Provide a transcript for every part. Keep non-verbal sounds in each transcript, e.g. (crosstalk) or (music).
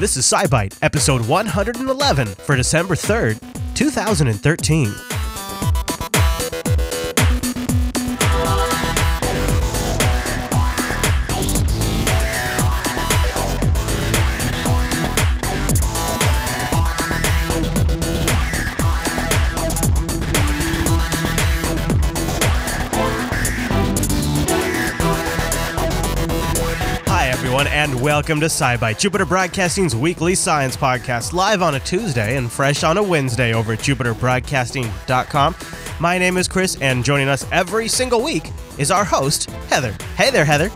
This is SciByte, episode 111 for December 3rd, 2013. And welcome to SciByte, Jupiter Broadcasting's weekly science podcast, live on a Tuesday and fresh on a Wednesday over at jupiterbroadcasting.com. My name is Chris, and joining us every single week is our host, Heather. Hey there, Heather.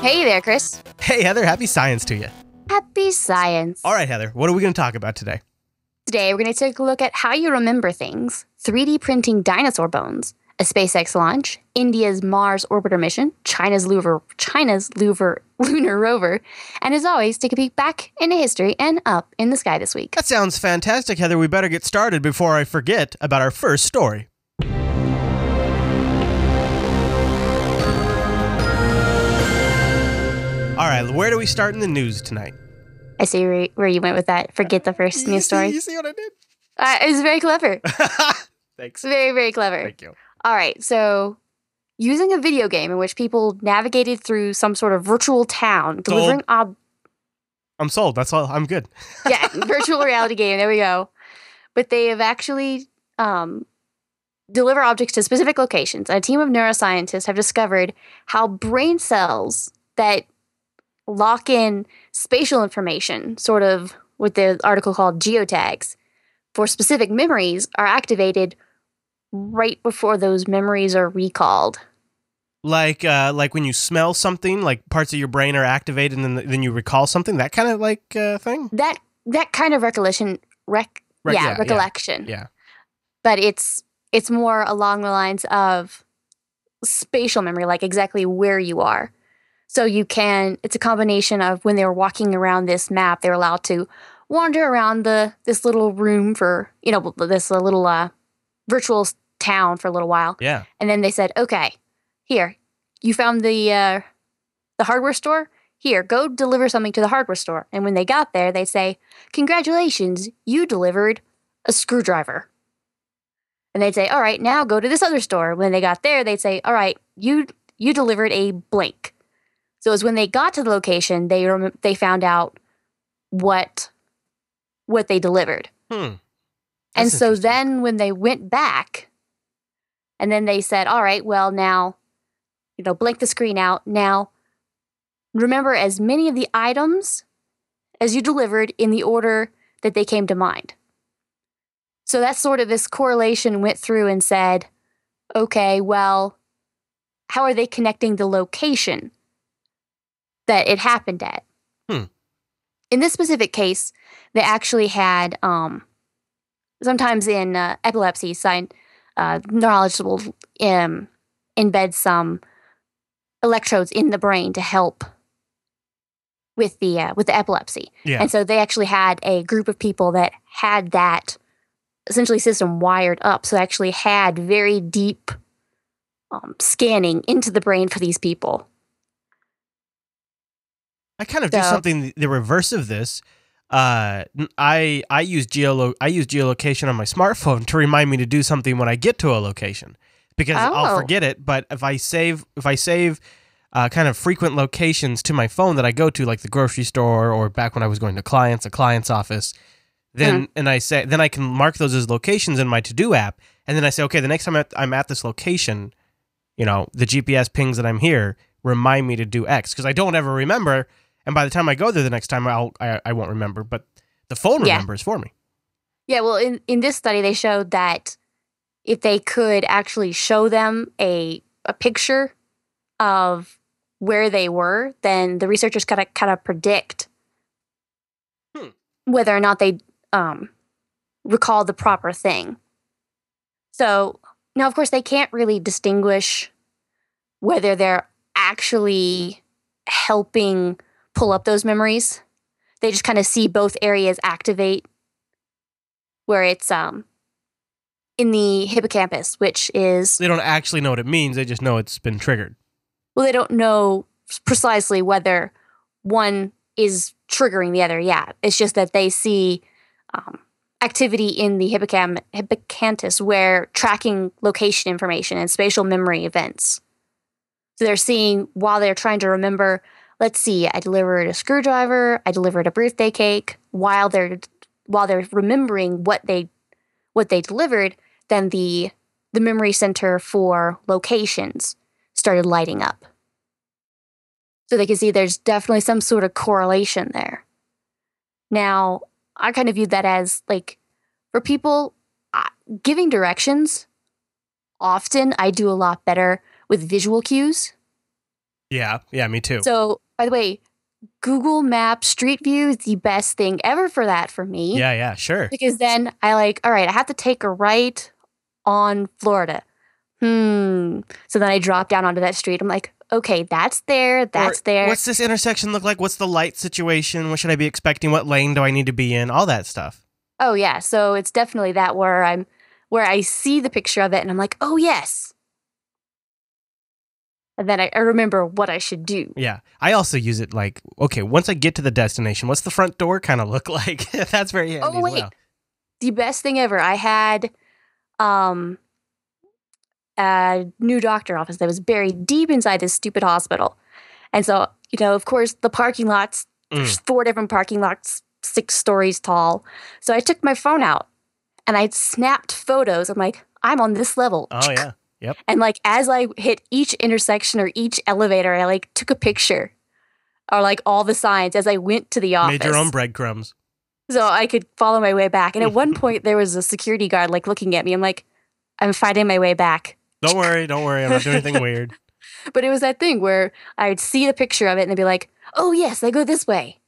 Hey there, Chris. Hey, Heather, happy science to you. Happy science. All right, Heather, what are we going to talk about today? Today, we're going to take a look at how you remember things, 3D printing dinosaur bones, a SpaceX launch, India's Mars orbiter mission, China's lunar, China's (laughs) lunar rover, and as always, take a peek back into history and up in the sky this week. That sounds fantastic, Heather. We better get started before I forget about our first story. All right, where do we start in the news tonight? I see where, where you went with that. Forget the first news story. You see what I did? Uh, it was very clever. (laughs) Thanks. Very, very clever. Thank you. All right, so using a video game in which people navigated through some sort of virtual town, delivering ob- I'm sold. That's all. I'm good. (laughs) yeah, virtual reality game. There we go. But they have actually um, deliver objects to specific locations. A team of neuroscientists have discovered how brain cells that lock in spatial information, sort of what the article called geotags, for specific memories are activated right before those memories are recalled. Like, uh, like when you smell something, like parts of your brain are activated, and then then you recall something. That kind of like uh, thing. That that kind of recollection, rec, Rec- yeah, yeah, yeah. recollection. Yeah. but it's it's more along the lines of spatial memory, like exactly where you are. So you can. It's a combination of when they were walking around this map, they were allowed to wander around the this little room for you know this little uh, virtual town for a little while, Yeah. and then they said, "Okay, here, you found the uh, the hardware store. Here, go deliver something to the hardware store." And when they got there, they say, "Congratulations, you delivered a screwdriver." And they'd say, "All right, now go to this other store." When they got there, they'd say, "All right, you you delivered a blank." So it was when they got to the location, they rem- they found out what what they delivered. Hmm. And so then when they went back, and then they said, all right, well, now, you know, blank the screen out. Now, remember as many of the items as you delivered in the order that they came to mind. So that's sort of this correlation went through and said, okay, well, how are they connecting the location that it happened at? Hmm. In this specific case, they actually had um, sometimes in uh, epilepsy, sign, uh, neurologists will um, embed some electrodes in the brain to help with the uh, with the epilepsy. Yeah. And so they actually had a group of people that had that essentially system wired up. So they actually had very deep um, scanning into the brain for these people. I kind of do something the reverse of this. Uh, I I use geolo I use geolocation on my smartphone to remind me to do something when I get to a location because I'll Oh. forget it. But if I save if I save uh, kind of frequent locations to my phone that I go to, like the grocery store or back when I was going to clients, a client's office, then Mm-hmm. and I say then I can mark those as locations in my to do app, and then I say, okay, the next time I'm at, I'm at this location, you know, the GPS pings that I'm here remind me to do X because I don't ever remember. And by the time I go there the next time, I'll I, I won't remember, but the phone Yeah. remembers for me. Yeah, well, in, in this study, they showed that if they could actually show them a, a picture of where they were, then the researchers kind of kind of predict Hmm. whether or not they um, recall the proper thing. So now, of course, they can't really distinguish whether they're actually helping pull up those memories. They just kind of see both areas activate where it's um in the hippocampus, which is They don't actually know what it means. They just know it's been triggered. well, they don't know precisely whether one is triggering the other. Yeah, it's just that they see um, activity in the hippocam- hippocampus where tracking location information and spatial memory events. So they're seeing while they're trying to remember. Let's see, I delivered a screwdriver. I delivered a birthday cake. While they're while they're remembering what they what they delivered, then the the memory center for locations started lighting up. So they can see there's definitely some sort of correlation there. Now, I kind of viewed that as like for people giving directions, often I do a lot better with visual cues. Yeah, yeah, me too. So, by the way, Google Maps Street View is the best thing ever for that for me. yeah, yeah, sure. Because then I like, all right, I have to take a right on Florida. Hmm. So then I drop down onto that street. I'm like, okay, that's there, that's Or, there. What's this intersection look like? What's the light situation? What should I be expecting? What lane do I need to be in? All that stuff. Oh yeah, so it's definitely that where I'm where I see the picture of it and I'm like, oh yes. And then I, I remember what I should do. Yeah. I also use it like, okay, once I get to the destination, what's the front door kind of look (laughs) like? (laughs) That's very handy Oh, wait. well. The best thing ever. I had um a new doctor office that was buried deep inside this stupid hospital. And so, you know, of course, the parking lots, there's four different parking lots, six stories tall. So I took my phone out and I snapped photos. I'm like, I'm on this level. Oh, yeah. And like as I hit each intersection or each elevator, I like took a picture or like all the signs as I went to the office. Made your own breadcrumbs. so I could follow my way back. And at one (laughs) point there was a security guard like looking at me. I'm like, I'm fighting my way back. Don't worry, don't worry. I'm not doing anything weird. (laughs) But it was that thing where I'd see the picture of it and they'd be like, oh yes, I go this way.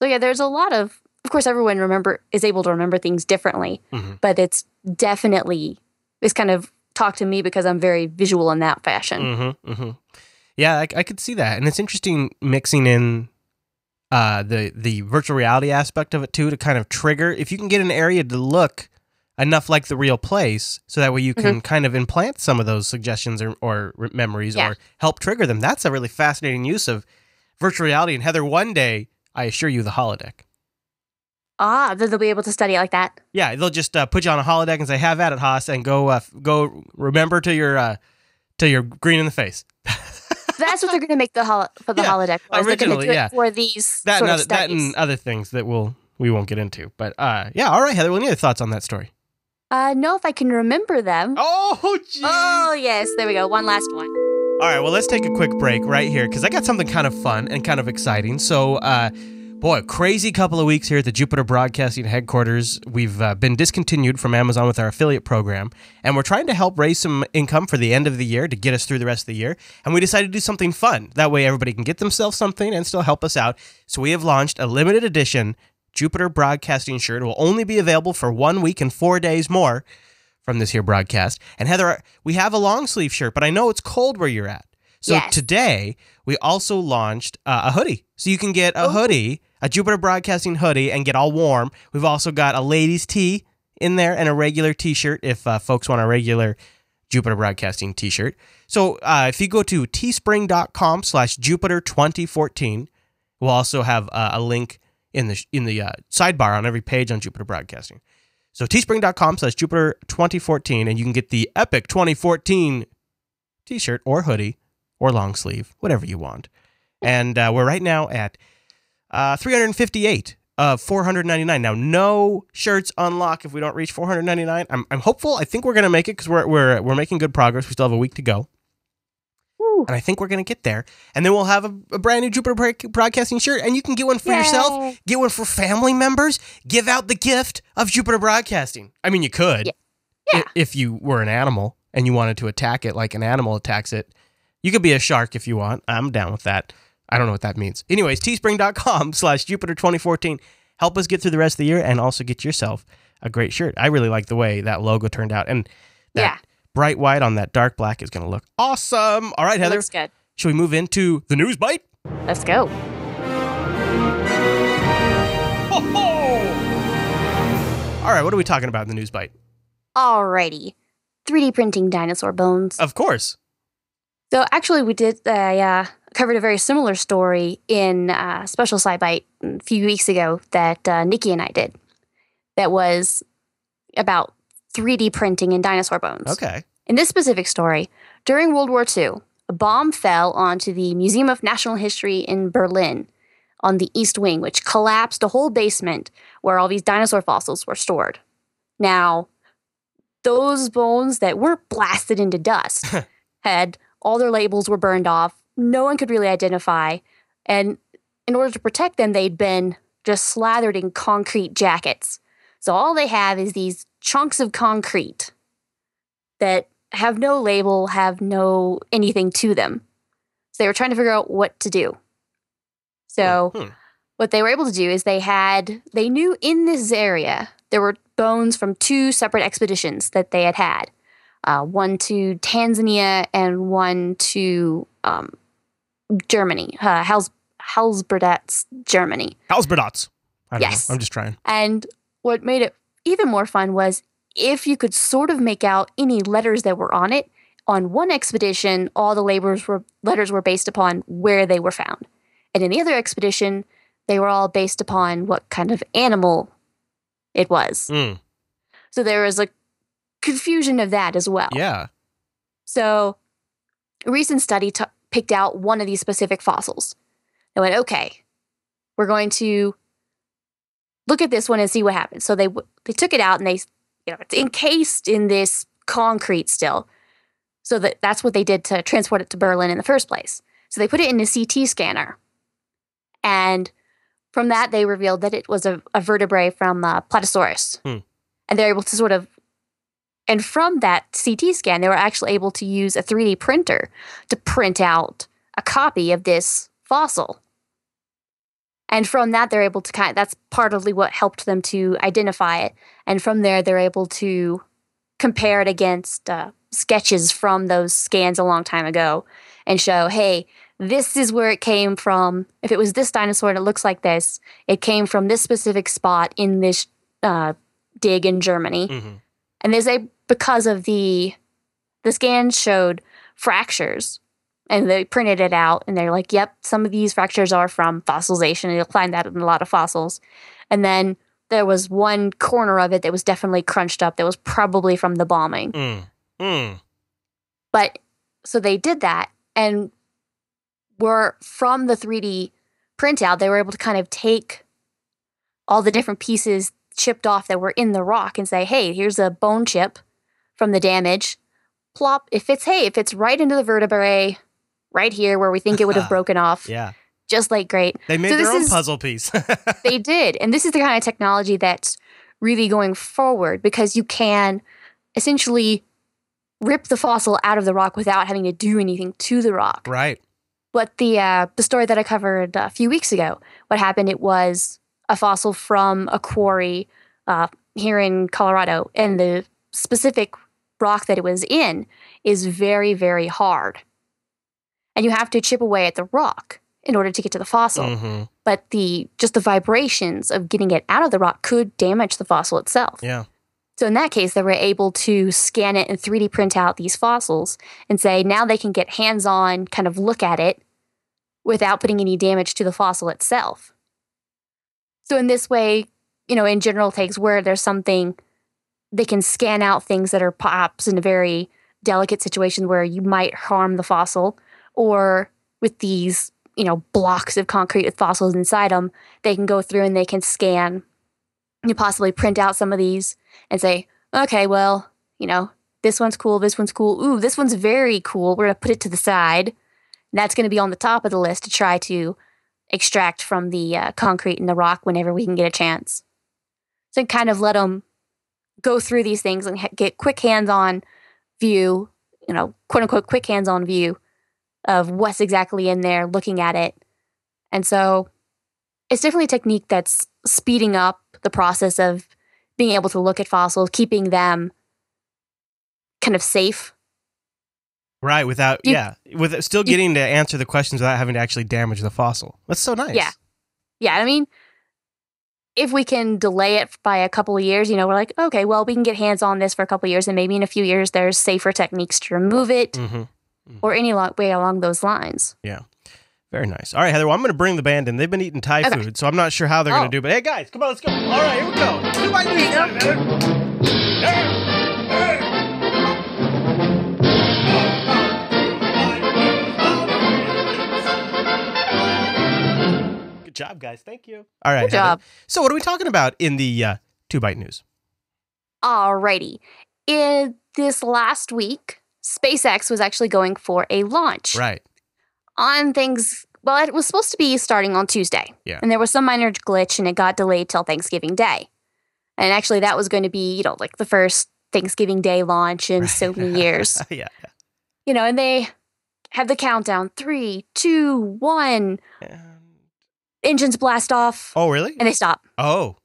So yeah, there's a lot of of course everyone remember is able to remember things differently, Mhm. but it's definitely this kind of talk to me because I'm very visual in that fashion. Mm-hmm, mm-hmm. Yeah, I, I could see that, and it's interesting mixing in uh, the the virtual reality aspect of it too to kind of trigger. If you can get an area to look enough like the real place, so that way you can kind of implant some of those suggestions or, or memories Yeah. or help trigger them. That's a really fascinating use of virtual reality. And Heather, one day, I assure you, the holodeck. Ah, then they'll be able to study it like that. Yeah, they'll just uh, put you on a holodeck and say, "Have at it, Haas," and go uh, f- go remember to your uh, to your green in the face. (laughs) That's what they're going to make the hol- for the Yeah, holodeck. was. Originally, do it yeah. for these that and other, that and other things that we'll we won't get into. But uh, yeah, all right, Heather. Well, any other thoughts on that story? uh, no, if I can remember them. Oh, geez. Oh yes, there we go. One last one. All right, well, let's take a quick break right here because I got something kind of fun and kind of exciting. So, uh, boy, crazy couple of weeks here at the Jupiter Broadcasting headquarters. We've uh, been discontinued from Amazon with our affiliate program, and we're trying to help raise some income for the end of the year to get us through the rest of the year. And we decided to do something fun. That way, everybody can get themselves something and still help us out. So, we have launched a limited edition Jupiter Broadcasting shirt. It will only be available for one week and four days more from this here broadcast. And Heather, we have a long sleeve shirt, but I know it's cold where you're at. So Yes. today we also launched uh, a hoodie. So you can get a Oh. hoodie, a Jupiter Broadcasting hoodie, and get all warm. We've also got a ladies' tee in there and a regular T-shirt if uh, folks want a regular Jupiter Broadcasting T-shirt. So uh, if you go to teespring.com slash Jupiter 2014, we'll also have uh, a link in the in the uh, sidebar on every page on Jupiter Broadcasting. So teespring.com slash Jupiter 2014, and you can get the Epic 2014 t-shirt or hoodie or long sleeve, whatever you want. And uh, we're right now at uh, 358 of 499. Now, no shirts unlock if we don't reach 499. I'm, I'm hopeful. I think we're gonna make it because we're, we're we're making good progress. We still have a week to go, Woo. and I think we're gonna get there. And then we'll have a, a brand new Jupiter Broadcasting shirt, and you can get one for yourself, get one for family members, give out the gift of Jupiter Broadcasting. I mean, you could, Yeah. Yeah. if you were an animal and you wanted to attack it like an animal attacks it. You could be a shark if you want. I'm down with that. I don't know what that means. Anyways, teespring.com (laughs) slash Jupiter 2014. Help us get through the rest of the year and also get yourself a great shirt. I really like the way that logo turned out. And that Yeah. bright white on that dark black is going to look awesome. All right, Heather, Looks good. should we move into the news bite? Let's go. Ho, ho! All right, what are we talking about in the news bite? Alrighty. 3D printing dinosaur bones. Of course. So actually, we did a, uh, a covered a very similar story in uh, Special SciByte a few weeks ago that uh, Nikki and I did. That was about 3D printing in dinosaur bones. Okay. In this specific story, during World War II, a bomb fell onto the Museum of National History in Berlin on the East Wing, which collapsed a whole basement where all these dinosaur fossils were stored. Now, those bones that weren't blasted into dust (laughs) had all their labels were burned off. No one could really identify. And in order to protect them, they'd been just slathered in concrete jackets. So all they have is these chunks of concrete that have no label, have no anything to them. So they were trying to figure out what to do. So Hmm. what they were able to do is they had they knew in this area there were bones from two separate expeditions that they had had, uh, one to Tanzania and one to um, Germany, uh, Hals Halsberdats, Germany. Halsberdots. I Yes. know. I'm just trying. And what made it even more fun was if you could sort of make out any letters that were on it. On one expedition, all the labels were letters were based upon where they were found, and in the other expedition, they were all based upon what kind of animal it was. Mm. So there was a confusion of that as well. Yeah. So, a recent study t- picked out one of these specific fossils. They went, okay, we're going to look at this one and see what happens. So they they took it out and they, you know, it's encased in this concrete still. So that that's what they did to transport it to Berlin in the first place. So they put it in a CT scanner, and from that they revealed that it was a, a vertebrae from uh, Plateosaurus, Hmm. and they're able to sort of and from that CT scan, they were actually able to use a 3D printer to print out a copy of this fossil. And from that, they're able to kind of, that's partly what helped them to identify it. And from there, they're able to compare it against uh, sketches from those scans a long time ago and show, hey, this is where it came from. If it was this dinosaur and it looks like this, it came from this specific spot in this uh, dig in Germany hmm and there's say because of the the scans showed fractures and they printed it out and they're like yep some of these fractures are from fossilization and you'll find that in a lot of fossils and then there was one corner of it that was definitely crunched up that was probably from the bombing Mm. Mm. but so they did that and were from the 3D printout, they were able to kind of take all the different pieces chipped off that were in the rock and say, hey, here's a bone chip from the damage. Plop, if it's, hey, if it's right into the vertebrae, right here where we think it would have (laughs) broken off, Yeah. just like great. They made So their own is- puzzle piece. (laughs) they did. And this is the kind of technology that's really going forward because you can essentially rip the fossil out of the rock without having to do anything to the rock. right. But the uh, the story that I covered a few weeks ago, what happened? It was a fossil from a quarry uh, here in Colorado, and the specific rock that it was in is very, very hard, and you have to chip away at the rock in order to get to the fossil. hmm But the just the vibrations of getting it out of the rock could damage the fossil itself. Yeah. So in that case, they were able to scan it and 3D print out these fossils and say now they can get hands-on, kind of look at it without putting any damage to the fossil itself. So in this way, you know, in general takes where there's something they can scan out things that are perhaps in a very delicate situation where you might harm the fossil or with these, you know, blocks of concrete with fossils inside them, they can go through and they can scan you possibly print out some of these and say, okay, well, you know, this one's cool, this one's cool. Ooh, this one's very cool. We're going to put it to the side. That's going to be on the top of the list to try to extract from the uh, concrete and the rock whenever we can get a chance. So kind of let them go through these things and ha- get quick hands-on view, you know, quote unquote, quick hands-on view of what's exactly in there, looking at it. And so it's definitely a technique that's speeding up the process of being able to look at fossils, keeping them kind of safe. Right. Without, You- yeah, with still getting to answer the questions without having to actually damage the fossil. That's so nice. Yeah. Yeah, I mean, if we can delay it by a couple of years, you know, we're like, okay, well, we can get hands on this for a couple of years, and maybe in a few years there's safer techniques to remove it hmm or any lo- way along those lines. Yeah, very nice. All right, Heather. Well, I'm going to bring the band in. They've been eating Thai Okay. food, so I'm not sure how they're going Oh. to do. But hey, guys, come on, let's go. All right, here we go. Two by news Heather. Guys. Thank you. All right. Good Heather. job. So, what are we talking about in the uh, two bite news? Alrighty. In this last week, SpaceX was actually going for a launch Right. on things. Well, it was supposed to be starting on Tuesday. Yeah. And there was some minor glitch and it got delayed till Thanksgiving Day. And actually, that was going to be, you know, like the first Thanksgiving Day launch in so many years. (laughs) yeah. you know, and they have the countdown three, two, one, And- engines blast off, Oh, really? and they stop. Oh.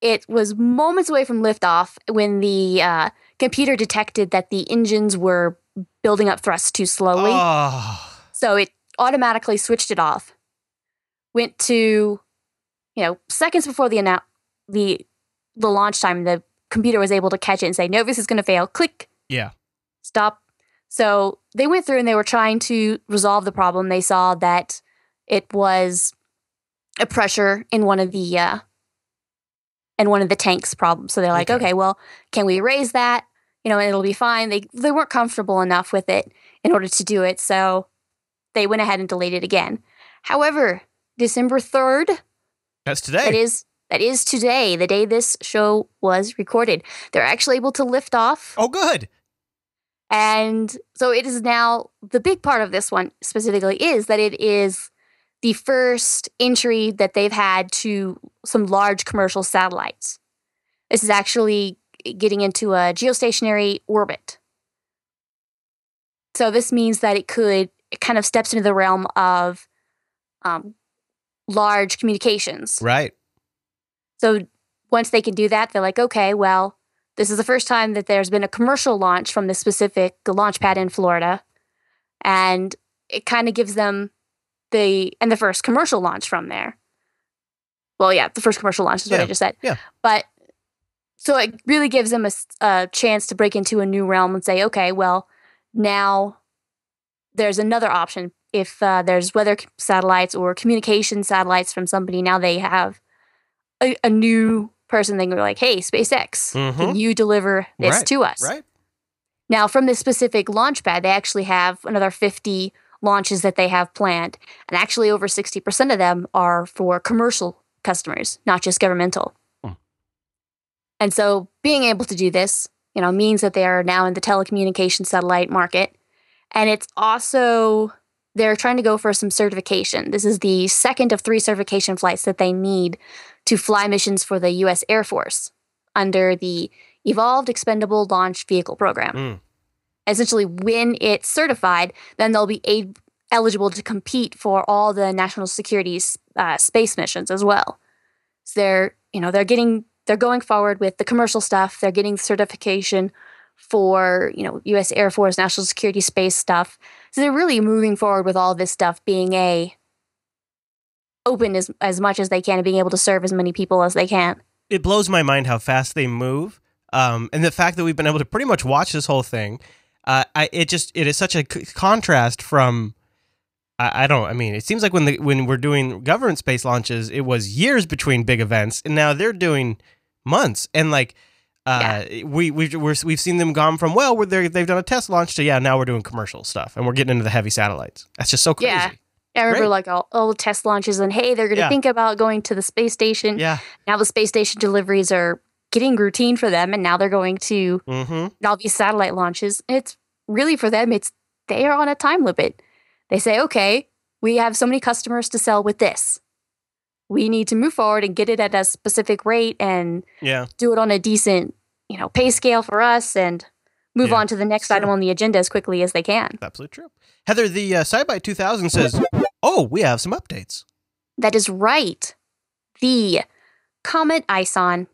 It was moments away from liftoff when the uh, computer detected that the engines were building up thrust too slowly. Oh. So it automatically switched it off. Went to, you know, seconds before the annou- the the launch time, the computer was able to catch it and say, "No, this is going to fail." Click, Yeah. stop. So they went through and they were trying to resolve the problem. They saw that it was a pressure in one of the uh, in one of the tanks problem. So they're like, Okay. okay, well, can we raise that? You know, and it'll be fine. They they weren't comfortable enough with it in order to do it, so they went ahead and delayed it again. However, December third, That's today. that is that is today, the day this show was recorded. They're actually able to lift off. oh, good. And so it is now the big part of this one specifically is that it is the first entry that they've had to some large commercial satellites. This is actually getting into a geostationary orbit. So this means that it could it kind of steps into the realm of um, large communications. Right. So once they can do that, they're like, okay, well, this is the first time that there's been a commercial launch from this specific launch pad in Florida. And it kind of gives them the, and the first commercial launch from there. Well, yeah, the first commercial launch is what Yeah, I just said. yeah. But so it really gives them a chance to break into a new realm and say, okay, well, now there's another option. If uh, there's weather satellites or communication satellites from somebody, now they have a, a new person. They can be like, hey, SpaceX, Mhm. can you deliver this Right, to us? Right. Now, from this specific launch pad, they actually have another 50 launches that they have planned. And actually, over 60% of them are for commercial customers, not just governmental. Hmm. And so, being able to do this, you know, means that they are now in the telecommunication satellite market. And it's also, they're trying to go for some certification. This is the second of three certification flights that they need to fly missions for the U.S. Air Force under the Evolved Expendable Launch Vehicle Program. Mm. Essentially, when it's certified, then they'll be a- eligible to compete for all the national security uh, space missions as well. So they're, you know, they're getting, they're going forward with the commercial stuff. They're getting certification for, you know, U.S. Air Force national security space stuff. So they're really moving forward with all this stuff being a open as as much as they can and being able to serve as many people as they can. It blows my mind how fast they move. Um, and the fact that we've been able to pretty much watch this whole thing, uh, I, it just it is such a c- contrast from. I, I don't. I mean, it seems like when the when we're doing government space launches, it was years between big events, and now they're doing months. And like, uh, we we've we're, we've seen them gone from well, we're there, they've done a test launch to yeah, now we're doing commercial stuff, and we're getting into the heavy satellites. That's just so crazy. Yeah. I remember Great. like all, all the test launches and hey, they're going to Yeah. think about going to the space station. Yeah. Now the space station deliveries are getting routine for them, and now they're going to Mm-hmm. all these satellite launches. It's really for them. It's they are on a time limit. They say, okay, we have so many customers to sell with this. We need to move forward and get it at a specific rate and Yeah. do it on a decent, you know, pay scale for us and move Yeah, on to the next sure. item on the agenda as quickly as they can. Absolutely true. Heather, the uh, SciByte 2000 says, "Oh, we have some updates." That is right. The Comet ISON.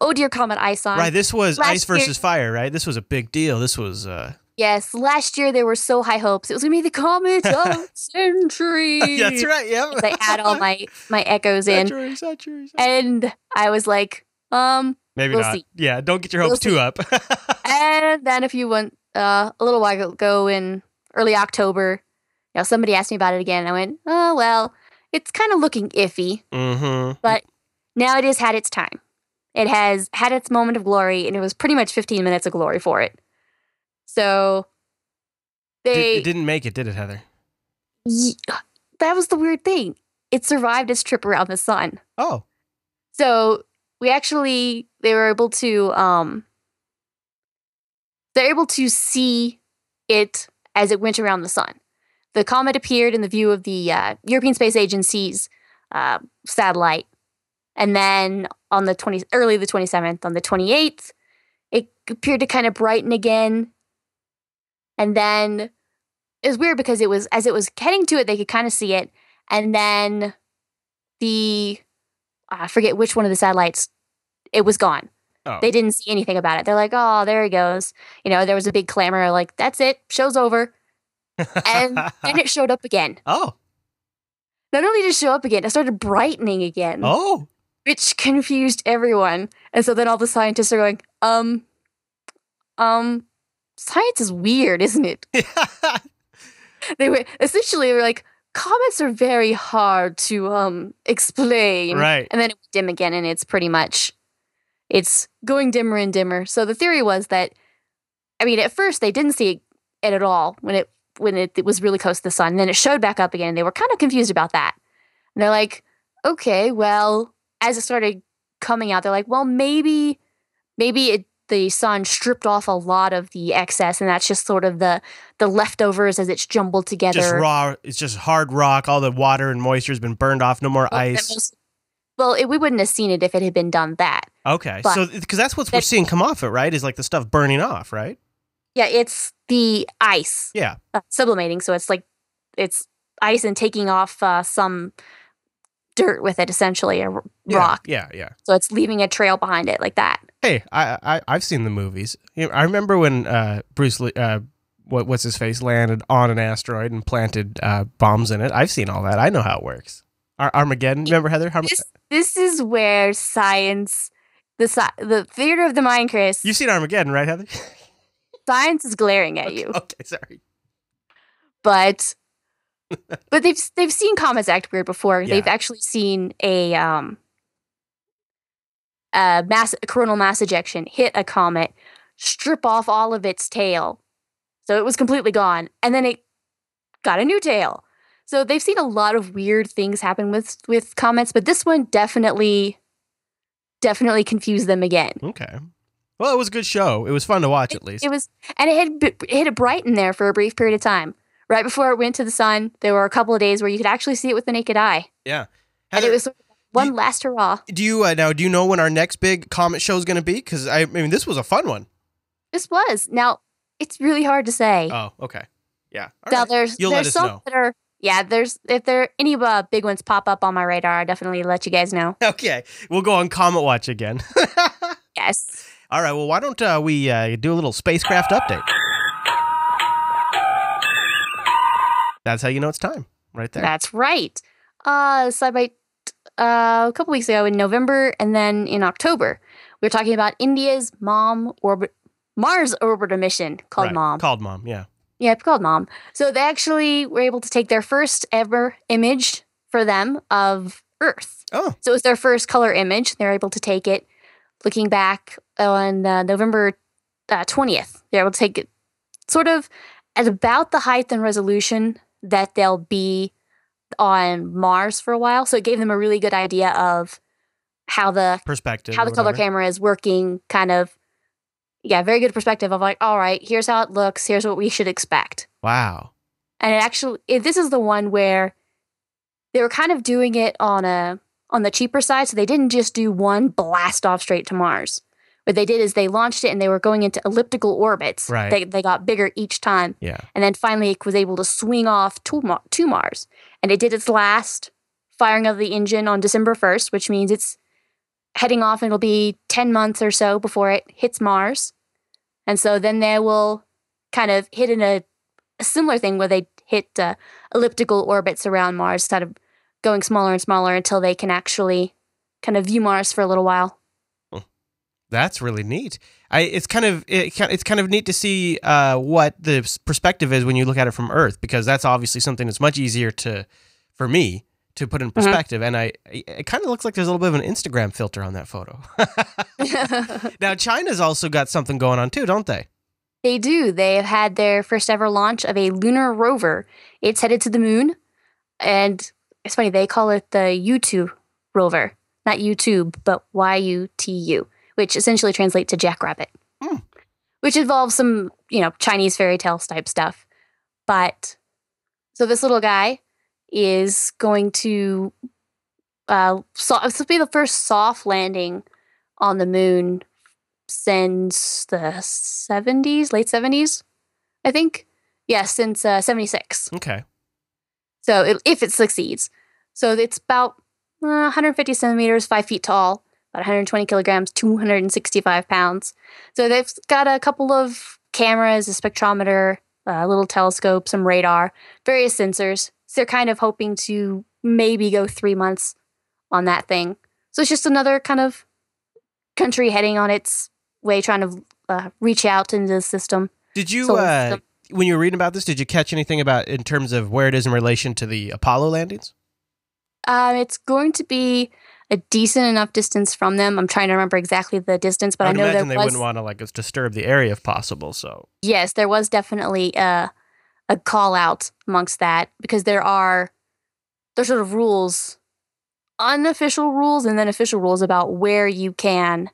Oh dear, Comet ISON. Right, this was last ice versus fire, right? This was a big deal. This was uh Yes, last year there were so high hopes. It was gonna be the Comet (laughs) of Century. That's right, yeah. I add all my my echoes in, Century, century, century. and I was like, um. Maybe we'll not. see. Yeah, don't get your We'll hopes too up. (laughs) And then if you went uh, a little while ago in early October, you know, somebody asked me about it again, and I went, "Oh well, it's kind of looking iffy." Mm-hmm. But now it has had its time. It has had its moment of glory, and it was pretty much 15 minutes of glory for it. So they it didn't make it, did it, Heather? That was the weird thing. It survived its trip around the sun. Oh. So we actually they were able to um they're able to see it as it went around the sun. The comet appeared in the view of the uh, European Space Agency's uh, satellite, and then on the twenty early the twenty seventh, on the twenty eighth, it appeared to kind of brighten again, and then it was weird because it was as it was heading to it, they could kind of see it, and then the ah, I forget which one of the satellites, it was gone. Oh. They didn't see anything about it. They're like, oh, there he goes. You know, there was a big clamor, like, that's it, show's over. And then it (laughs) showed up again. oh. Not only did it show up again, it started brightening again, Oh. Which confused everyone. And so then all the scientists are going, um, um, science is weird, isn't it? (laughs) They were essentially they were like, comets are very hard to um explain. right. and then it would dim again and it's pretty much it's going dimmer and dimmer so the theory was that i mean at first they didn't see it at all when it when it, it was really close to the sun and then it showed back up again and they were kind of confused about that and they're like okay well as it started coming out they're like well maybe maybe it the sun stripped off a lot of the excess and that's just sort of the the leftovers as it's jumbled together Just raw. It's just hard rock. All the water and moisture has been burned off. No more Well, ice. most- well it, we wouldn't have seen it if it had been done that Okay. but- so, because that's what we're seeing come off it, right? Is like the stuff burning off, right? Yeah, it's the ice Yeah. uh, sublimating. So it's like it's ice and taking off uh, some dirt with it, essentially a Yeah, rock. Yeah. Yeah. So it's leaving a trail behind it, like that. Hey, I, I I've seen the movies. I remember when uh, Bruce Lee, uh, what what's his face, landed on an asteroid and planted uh, bombs in it. I've seen all that. I know how it works. Ar- Armageddon. Remember Heather? Arm- This this is where science, the sci- the theater of the mind, Chris. You've seen Armageddon, right, Heather? (laughs) science is glaring at you, okay, sorry. but but they've they've seen comets act weird before. Yeah. They've actually seen a um a mass a coronal mass ejection hit a comet, strip off all of its tail, so it was completely gone, and then it got a new tail. So they've seen a lot of weird things happen with with comets, but this one definitely definitely confused them again. Okay. Well, it was a good show. It was fun to watch, at least. It was, and it had it had brightened there for a brief period of time. Right before it went to the sun, there were a couple of days where you could actually see it with the naked eye, yeah. and it was one you- last hurrah. do you uh, now? Do you know when our next big comet show is going to be? Because I, I mean, this was a fun one. This was now. It's really hard to say. Oh, okay. Yeah. All now right. there's You'll let there's us some know. that are yeah. There's if there any uh, big ones pop up on my radar, I'll definitely let you guys know. (laughs) Okay, we'll go on Comet Watch again. (laughs) Yes. All right. Well, why don't uh, we uh, do a little spacecraft update? That's how you know it's time, right there. That's right. Uh, side by uh, a couple weeks ago in November and then in October, we were talking about India's mom orbit Mars orbiter mission called Right. Mom. Called mom. Yeah. Yeah, called Mom. So they actually were able to take their first ever image for them of Earth. Oh. So it was their first color image. They were able to take it looking back on uh, November uh, 20th. They were able to take it sort of at about the height and resolution that they'll be on Mars for a while. So it gave them a really good idea of how the Perspective. how the color camera is working kind of yeah very good perspective of like all right here's how it looks here's what we should expect Wow. and it actually it, this is the one where they were kind of doing it on a on the cheaper side so they didn't just do one blast off straight to mars what they did is they launched it and they were going into elliptical orbits. Right. they, they got bigger each time. Yeah. and then finally it was able to swing off to, Mar- to mars. And it did its last firing of the engine on december 1st which means it's heading off and it'll be 10 months or so before it hits mars. And so then they will kind of hit in a, a similar thing where they hit uh, elliptical orbits around mars instead of going smaller and smaller until they can actually kind of view mars for a little while That's really neat. I it's kind of it, it's kind of neat to see uh, what the perspective is when you look at it from Earth because that's obviously something that's much easier to for me to put in perspective. And I it kind of looks like there's a little bit of an Instagram filter on that photo. (laughs) now China's also got something going on too, don't they? They do. They have had their first ever launch of a lunar rover. It's headed to the moon, and it's funny they call it the Yutu rover, not YouTube, but Y U T U, which essentially translates to Jackrabbit, Hmm. which involves some you know Chinese fairy tales type stuff. But so this little guy is going to uh, so it's supposed to be the first soft landing on the moon since the 70s, late 70s, I think. Yeah, since uh, 76. Okay. So it, if it succeeds. So it's about uh, 150 centimeters, 5 feet tall, about 120 kilograms, 265 pounds. So they've got a couple of cameras, a spectrometer, a little telescope, some radar, various sensors. So they're kind of hoping to maybe go three months on that thing. So it's just another kind of country heading on its way, trying to uh, reach out into the system. Did you uh, system. when you were reading about this? Did you catch anything about in terms of where it is in relation to the Apollo landings? Um, it's going to be a decent enough distance from them. I'm trying to remember exactly the distance, but I, would know there imagine they was wouldn't want to like disturb the area if possible. So yes, there was definitely a a call out amongst that because there are there's sort of rules, unofficial rules, and then official rules about where you can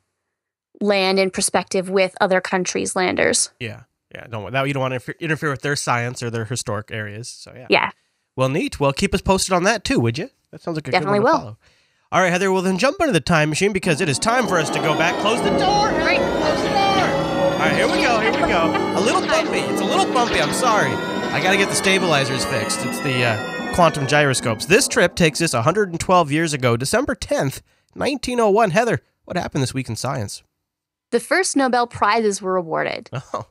land in perspective with other countries' landers. yeah, yeah. Don't that you don't want to interfere, interfere with their science or their historic areas. So yeah. Yeah, Well, neat. Well, keep us posted on that too, would you? That sounds like a Definitely good one to will. follow. All right, Heather. Well, then jump into the time machine because it is time for us to go back. Close the door. Right. Close the door. All right, here we go. Here we go. A little (laughs) bumpy. It's a little bumpy. I'm sorry. I got to get the stabilizers fixed. It's the uh, quantum gyroscopes. This trip takes us 112 years ago, December 10th, 1901. Heather, what happened this week in science? the first Nobel prizes were awarded. Oh,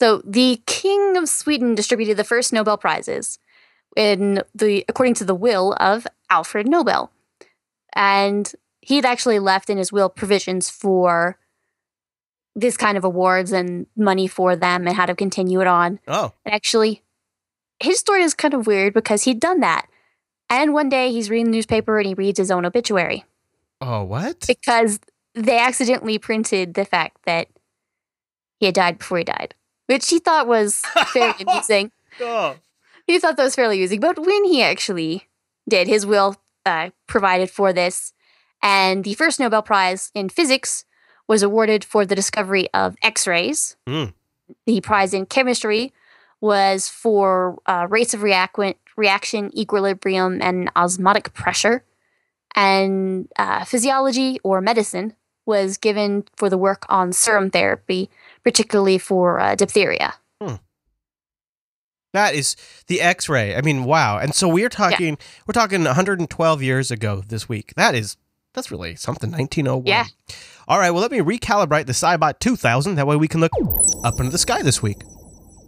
So the King of Sweden distributed the first Nobel prizes in the according to the will of Alfred Nobel. And he'd actually left in his will provisions for this kind of awards and money for them and how to continue it on. oh, And actually, his story is kind of weird because he'd done that. And one day he's reading the newspaper and he reads his own obituary oh, what? because they accidentally printed the fact that he had died before he died, which he thought was fairly (laughs) amusing. Oh, He thought that was fairly amusing. But when he actually did, his will uh, provided for this. And the first Nobel Prize in physics was awarded for the discovery of X rays. Mm. The prize in chemistry was for uh, rates of reaction, reaction, equilibrium, and osmotic pressure. And uh, physiology or medicine was given for the work on serum therapy, particularly for uh, diphtheria. That is the X-ray. I mean, wow. And so we're talking we're talking 112 years ago this week. That is that's really something 1901. Yeah. All right, well let me recalibrate the SciByte 2000 that way we can look up into the sky this week.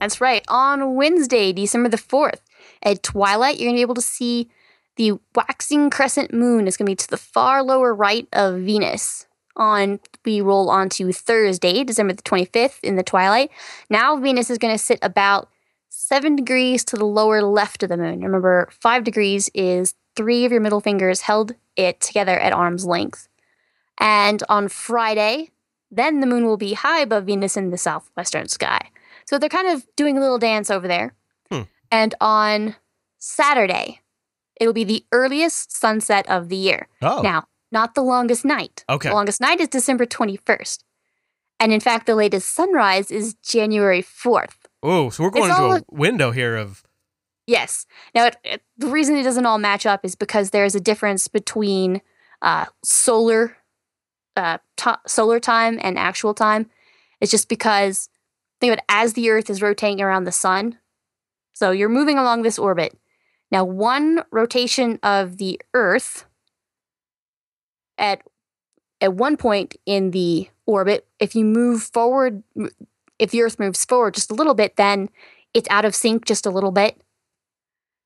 That's right. On Wednesday, December the 4th, at twilight, you're going to be able to see the waxing crescent moon. It's going to be to the far lower right of Venus. On we roll on to Thursday, December the 25th in the twilight. Now Venus is going to sit about 7 degrees to the lower left of the moon. Remember, 5 degrees is 3 of your middle fingers held it together at arm's length. And on Friday, then the moon will be high above Venus in the southwestern sky. So they're kind of doing a little dance over there. Hmm. And on Saturday, it'll be the earliest sunset of the year. Oh. Now, not the longest night. Okay. The longest night is December 21st. And in fact, the latest sunrise is January 4th. Oh, so we're going It's into a window here of Yes. Now, it, it- the reason it doesn't all match up is because there's a difference between uh, solar uh, ti solar time and actual time. It's just because think of it as the Earth is rotating around the sun. So you're moving along this orbit. Now, one rotation of the Earth at at one point in the orbit, if you move forward, if the Earth moves forward just a little bit, then it's out of sync just a little bit.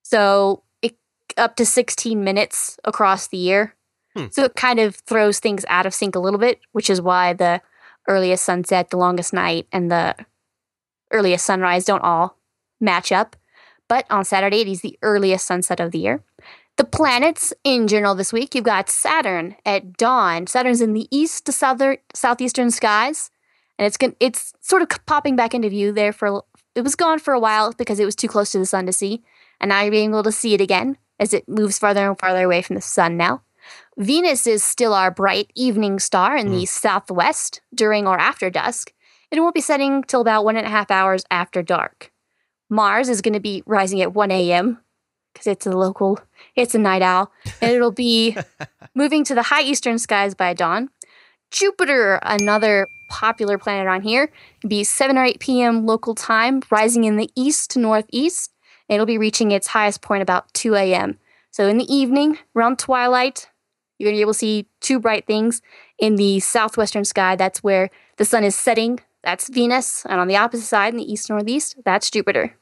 So it, up to 16 minutes across the year. Hmm. So it kind of throws things out of sync a little bit, which is why the earliest sunset, the longest night, and the earliest sunrise don't all match up. But on Saturday, it is the earliest sunset of the year. The planets in general this week, you've got Saturn at dawn. Saturn's in the east to southern, southeastern skies, and it's gon- it's sort of popping back into view there for it was gone for a while because it was too close to the sun to see, and now you're being able to see it again as it moves farther and farther away from the sun now. Venus is still our bright evening star in the hmm. southwest during or after dusk, and it won't be setting till about one and a half hours after dark. Mars is going to be rising at 1 a.m. because it's a local, it's a night owl, and it'll be (laughs) moving to the high eastern skies by dawn. Jupiter, another popular planet on here, will be 7 or 8 p.m. local time, rising in the east to northeast. It'll be reaching its highest point about 2 a.m. So in the evening, around twilight, you're going to be able to see two bright things in the southwestern sky. That's where the sun is setting. That's Venus. And on the opposite side, in the east northeast, that's Jupiter.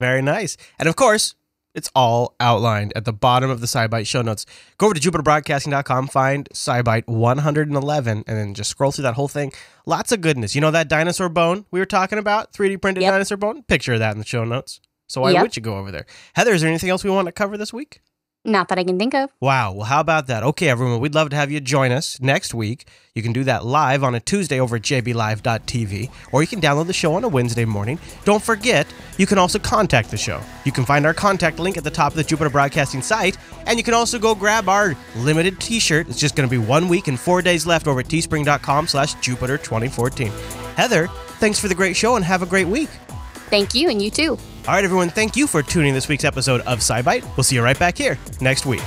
Very nice. And of course, it's all outlined at the bottom of the SciByte show notes. Go over to jupiterbroadcasting.com, find SciByte 111, and then just scroll through that whole thing. Lots of goodness. You know that dinosaur bone we were talking about? 3D printed Yep. dinosaur bone? Picture of that in the show notes. So why Yep. would you go over there? Heather, is there anything else we want to cover this week? Not that I can think of. Wow. Well, how about that? Okay, everyone, we'd love to have you join us next week. You can do that live on a Tuesday over at jblive.tv, or you can download the show on a Wednesday morning. Don't forget, you can also contact the show. You can find our contact link at the top of the Jupiter Broadcasting site, and you can also go grab our limited t-shirt. It's just going to be one week and four days left over at teespring.com slash Jupiter 2014. Heather, thanks for the great show and have a great week. Thank you, and you too. All right, everyone, thank you for tuning in this week's episode of SciByte. We'll see you right back here next week.